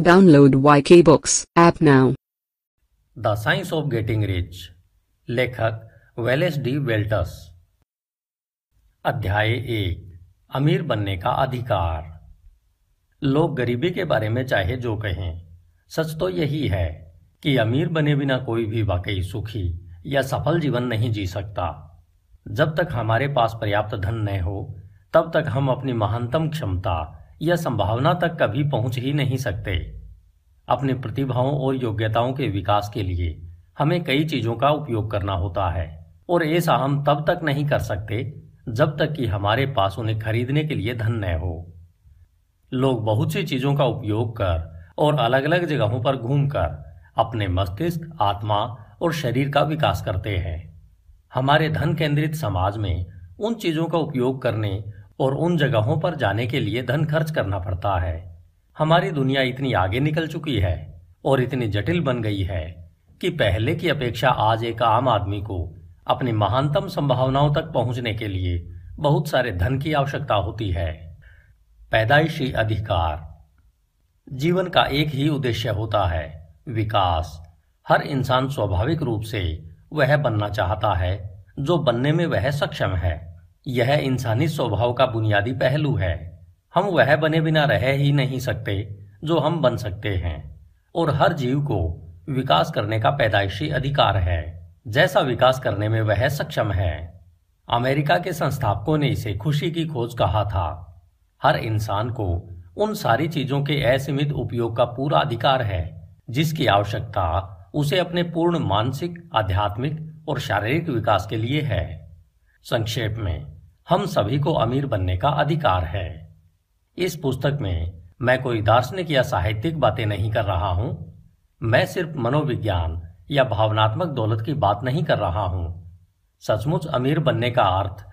Download YK Books app now. The science of getting rich लेखक Wallace D वेल्टस अध्याय एक. अमीर बनने का अधिकार. लोग गरीबी के बारे में चाहे जो कहें, सच तो यही है कि अमीर बने बिना कोई भी वाकई सुखी या सफल जीवन नहीं जी सकता। जब तक हमारे पास पर्याप्त धन न हो, तब तक हम अपनी महानतम क्षमता या संभावना तक कभी पहुँच ही नहीं सकते। अपनी प्रतिभाओं और योग्यताओं के विकास के लिए हमें कई चीज़ों का उपयोग करना होता है, और ऐसा हम तब तक नहीं कर सकते जब तक कि हमारे पास उन्हें खरीदने के लिए धन न हो। लोग बहुत सी चीज़ों का उपयोग कर और अलग अलग जगहों पर घूमकर अपने मस्तिष्क, आत्मा और शरीर का विकास करते हैं। हमारे धन केंद्रित समाज में उन चीज़ों का उपयोग करने और उन जगहों पर जाने के लिए धन खर्च करना पड़ता है। हमारी दुनिया इतनी आगे निकल चुकी है और इतनी जटिल बन गई है कि पहले की अपेक्षा आज एक आम आदमी को अपनी महानतम संभावनाओं तक पहुँचने के लिए बहुत सारे धन की आवश्यकता होती है। पैदाइशी अधिकार। जीवन का एक ही उद्देश्य होता है विकास। हर इंसान स्वाभाविक रूप से वह बनना चाहता है, जो बनने में वह सक्षम है। यह इंसानी स्वभाव का बुनियादी पहलू है। हम वह बने बिना रह ही नहीं सकते, जो हम बन सकते हैं। और हर जीव को विकास करने का पैदाइशी अधिकार है। जैसा विकास करने में वह सक्षम है। अमेरिका के संस्थापकों ने इसे खुशी की खोज कहा था। हर इंसान को उन सारी चीज़ों के असीमित उपयोग का पूरा अधिकार है, जिसकी आवश्यकता उसे अपने पूर्ण मानसिक, आध्यात्मिक और शारीरिक विकास के लिए है। संक्षेप में, हम सभी को अमीर बनने का अधिकार है। इस पुस्तक में मैं कोई दार्शनिक या साहित्यिक बातें नहीं कर रहा हूँ। मैं सिर्फ़ मनोविज्ञान या भावनात्मक दौलत की बात नहीं कर रहा हूँ। सचमुच अमीर बनने का अर्थ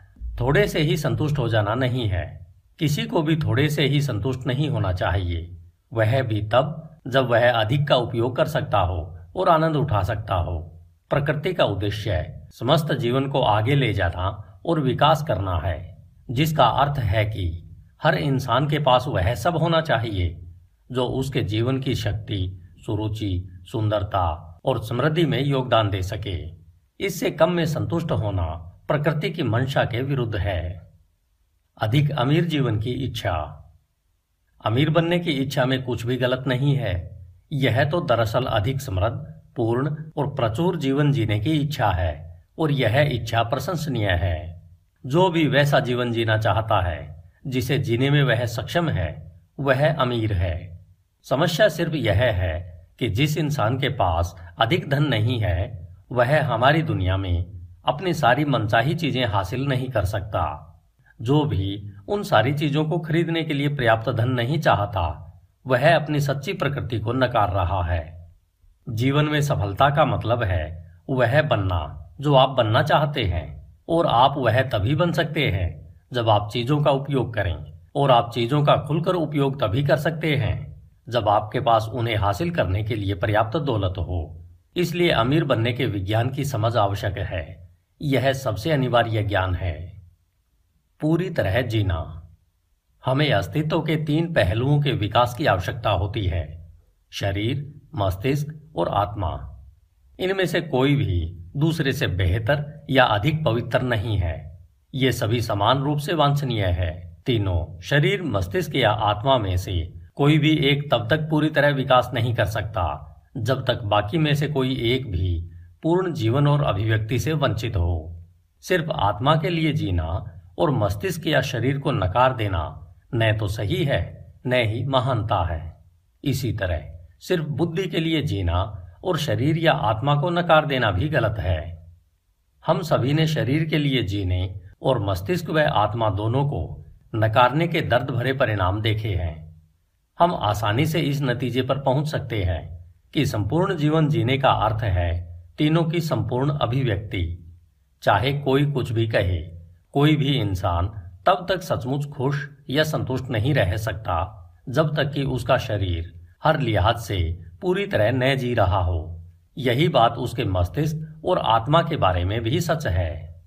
थोड़े से ही संतुष्ट हो जाना नहीं है। किसी को भी थोड़े से ही संतुष्ट नहीं होना चाहिए। वह भी तब जब वह अधिक का उपयोग कर सकता हो और आनंद उठा सकता हो। प्रकृति का उद्देश्य समस्त जीवन को आगे ले जाना और विकास करना है, जिसका अर्थ है कि हर इंसान के पास वह सब होना चाहिए, जो उसके जीवन की शक्ति, सुरुचि, सुंदरता और समृद्धि में योगदान दे सके। इससे कम में संतुष्ट होना प्रकृति की मंशा के विरुद्ध है। अधिक अमीर जीवन की इच्छा। अमीर बनने की इच्छा में कुछ भी गलत नहीं है। यह तो दरअसल अधिक समृद्ध, पूर्ण और प्रचुर जीवन जीने की इच्छा है। और यह इच्छा प्रशंसनीय है। जो भी वैसा जीवन जीना चाहता है, जिसे जीने में वह सक्षम है, वह अमीर है। समस्या सिर्फ़ यह है कि जिस इंसान के पास अधिक धन नहीं है, वह हमारी दुनिया में अपनी सारी मनचाही चीज़ें हासिल नहीं कर सकता। जो भी उन सारी चीज़ों को खरीदने के लिए पर्याप्त धन नहीं चाहता, वह अपनी सच्ची प्रकृति को नकार रहा है। जीवन में सफलता का मतलब है वह बनना। जो आप बनना चाहते हैं, और आप वह तभी बन सकते हैं जब आप चीज़ों का उपयोग करें, और आप चीज़ों का खुलकर उपयोग तभी कर सकते हैं जब आपके पास उन्हें हासिल करने के लिए पर्याप्त दौलत हो। इसलिए अमीर बनने के विज्ञान की समझ आवश्यक है। यह सबसे अनिवार्य ज्ञान है। पूरी तरह जीना। हमें अस्तित्व के तीन पहलुओं के विकास की आवश्यकता होती है। शरीर, मस्तिष्क और आत्मा। इनमें से कोई भी दूसरे से बेहतर या अधिक पवित्र नहीं है। ये सभी समान रूप से वांछनीय है। तीनों, शरीर, मस्तिष्क या आत्मा में से कोई भी एक तब तक पूरी तरह विकास नहीं कर सकता, जब तक बाकी में से कोई एक भी पूर्ण जीवन और अभिव्यक्ति से वंचित हो। सिर्फ़ आत्मा के लिए जीना और मस्तिष्क या शरीर को नकार देना न तो सही है, न ही महानता है। इसी तरह सिर्फ़ बुद्धि के लिए जीना और शरीर या आत्मा को नकार देना भी गलत है। हम सभी ने शरीर के लिए जीने और मस्तिष्क व आत्मा दोनों को नकारने के दर्द भरे परिणाम देखे हैं। हम आसानी से इस नतीजे पर पहुँच सकते हैं कि संपूर्ण जीवन जीने का अर्थ है तीनों की संपूर्ण अभिव्यक्ति। चाहे कोई कुछ भी कहे, कोई भी इंसान तब तक सचमुच खुश या संतुष्ट नहीं रह सकता, जब तक कि उसका शरीर हर लिहाज से पूरी तरह न जी रहा हो। यही बात उसके मस्तिष्क और आत्मा के बारे में भी सच है।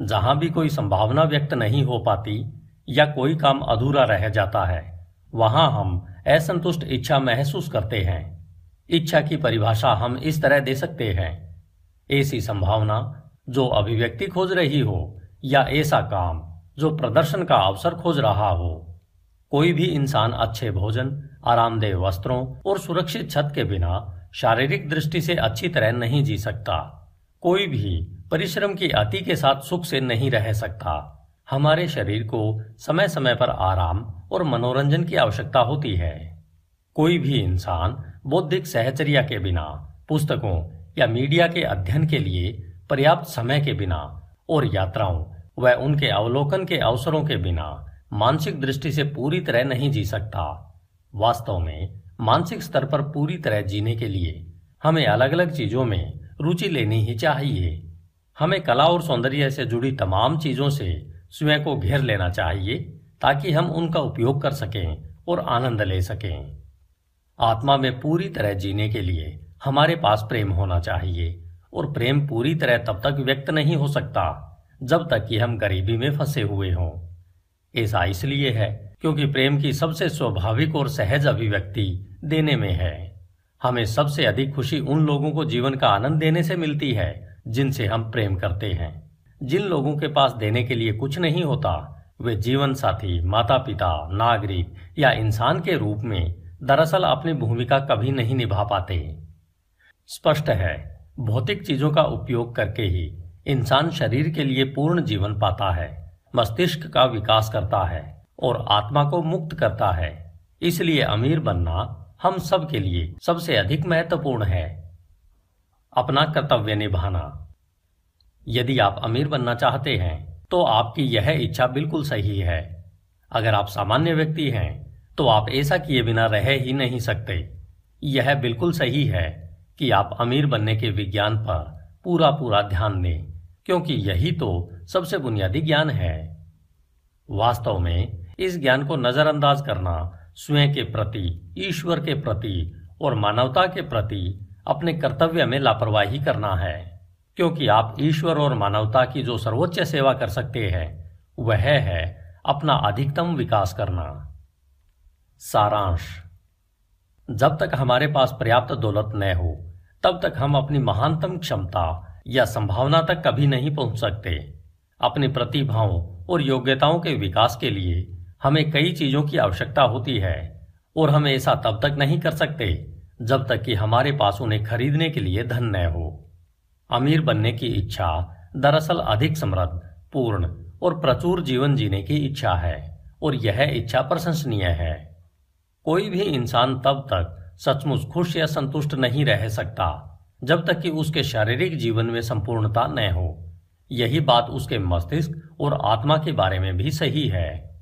जहाँ भी कोई संभावना व्यक्त नहीं हो पाती या कोई काम अधूरा रह जाता है, वहाँ हम असंतुष्ट इच्छा महसूस करते हैं। इच्छा की परिभाषा हम इस तरह दे सकते हैं। ऐसी संभावना जो अभिव्यक्ति खोज रही हो या ऐसा काम जो प्रदर्शन का अवसर खोज रहा हो। कोई भी इंसान अच्छे भोजन आरामदेह वस्त्रों और सुरक्षित छत के बिना शारीरिक दृष्टि से अच्छी तरह नहीं जी सकता। कोई भी परिश्रम की अति के साथ सुख से नहीं रह सकता। हमारे शरीर को समय समय पर आराम और मनोरंजन की आवश्यकता होती है। कोई भी इंसान बौद्धिक सहचर्या के बिना, पुस्तकों या मीडिया के अध्ययन के लिए पर्याप्त समय के बिना और यात्राओं व उनके अवलोकन के अवसरों के बिना मानसिक दृष्टि से पूरी तरह नहीं जी सकता। वास्तव में मानसिक स्तर पर पूरी तरह जीने के लिए हमें अलग अलग चीज़ों में रुचि लेनी ही चाहिए। हमें कला और सौंदर्य से जुड़ी तमाम चीज़ों से स्वयं को घेर लेना चाहिए ताकि हम उनका उपयोग कर सकें और आनंद ले सकें। आत्मा में पूरी तरह जीने के लिए हमारे पास प्रेम होना चाहिए और प्रेम पूरी तरह तब तक व्यक्त नहीं हो सकता जब तक कि हम गरीबी में फंसे हुए हों। ऐसा इसलिए है क्योंकि प्रेम की सबसे स्वाभाविक और सहज अभिव्यक्ति देने में है। हमें सबसे अधिक खुशी उन लोगों को जीवन का आनंद देने से मिलती है, जिनसे हम प्रेम करते हैं। जिन लोगों के पास देने के लिए कुछ नहीं होता, वे जीवन साथी माता पिता नागरिक या इंसान के रूप में दरअसल अपनी भूमिका कभी नहीं निभा पाते। स्पष्ट है, भौतिक चीज़ों का उपयोग करके ही इंसान शरीर के लिए पूर्ण जीवन पाता है, मस्तिष्क का विकास करता है। और आत्मा को मुक्त करता है। इसलिए अमीर बनना हम सब के लिए सबसे अधिक महत्वपूर्ण है। अपना कर्तव्य निभाना। यदि आप अमीर बनना चाहते हैं तो आपकी यह इच्छा बिल्कुल सही है। अगर आप सामान्य व्यक्ति हैं तो आप ऐसा किए बिना रह ही नहीं सकते। यह बिल्कुल सही है कि आप अमीर बनने के विज्ञान पर पूरा पूरा ध्यान दें, क्योंकि यही तो सबसे बुनियादी ज्ञान है। वास्तव में इस ज्ञान को नजरअंदाज करना, स्वयं के प्रति, ईश्वर के प्रति और मानवता के प्रति अपने कर्तव्य में लापरवाही करना है। क्योंकि आप ईश्वर और मानवता की जो सर्वोच्च सेवा कर सकते हैं, वह है अपना अधिकतम विकास करना। सारांश। जब तक हमारे पास पर्याप्त दौलत न हो, तब तक हम अपनी महानतम क्षमता या संभावना तक कभी नहीं पहुँच सकते। अपनी प्रतिभाओं और योग्यताओं के विकास के लिए हमें कई चीज़ों की आवश्यकता होती है, और हम ऐसा तब तक नहीं कर सकते, जब तक कि हमारे पास उन्हें खरीदने के लिए धन न हो। अमीर बनने की इच्छा दरअसल अधिक समृद्ध, पूर्ण और प्रचुर जीवन जीने की इच्छा है, और यह इच्छा प्रशंसनीय है। कोई भी इंसान तब तक सचमुच खुश या संतुष्ट नहीं रह सकता, जब तक कि उसके शारीरिक जीवन में संपूर्णता न हो। यही बात उसके मस्तिष्क और आत्मा के बारे में भी सही है।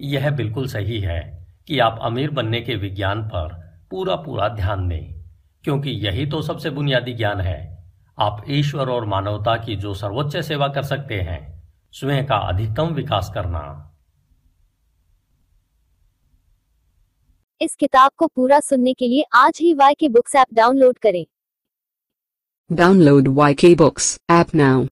यह बिल्कुल सही है कि आप अमीर बनने के विज्ञान पर पूरा पूरा ध्यान दें क्योंकि यही तो सबसे बुनियादी ज्ञान है। आप ईश्वर और मानवता की जो सर्वोच्च सेवा कर सकते हैं स्वयं का अधिकतम विकास करना। इस किताब को पूरा सुनने के लिए आज ही Y K books app download करें। Download Y K books app now.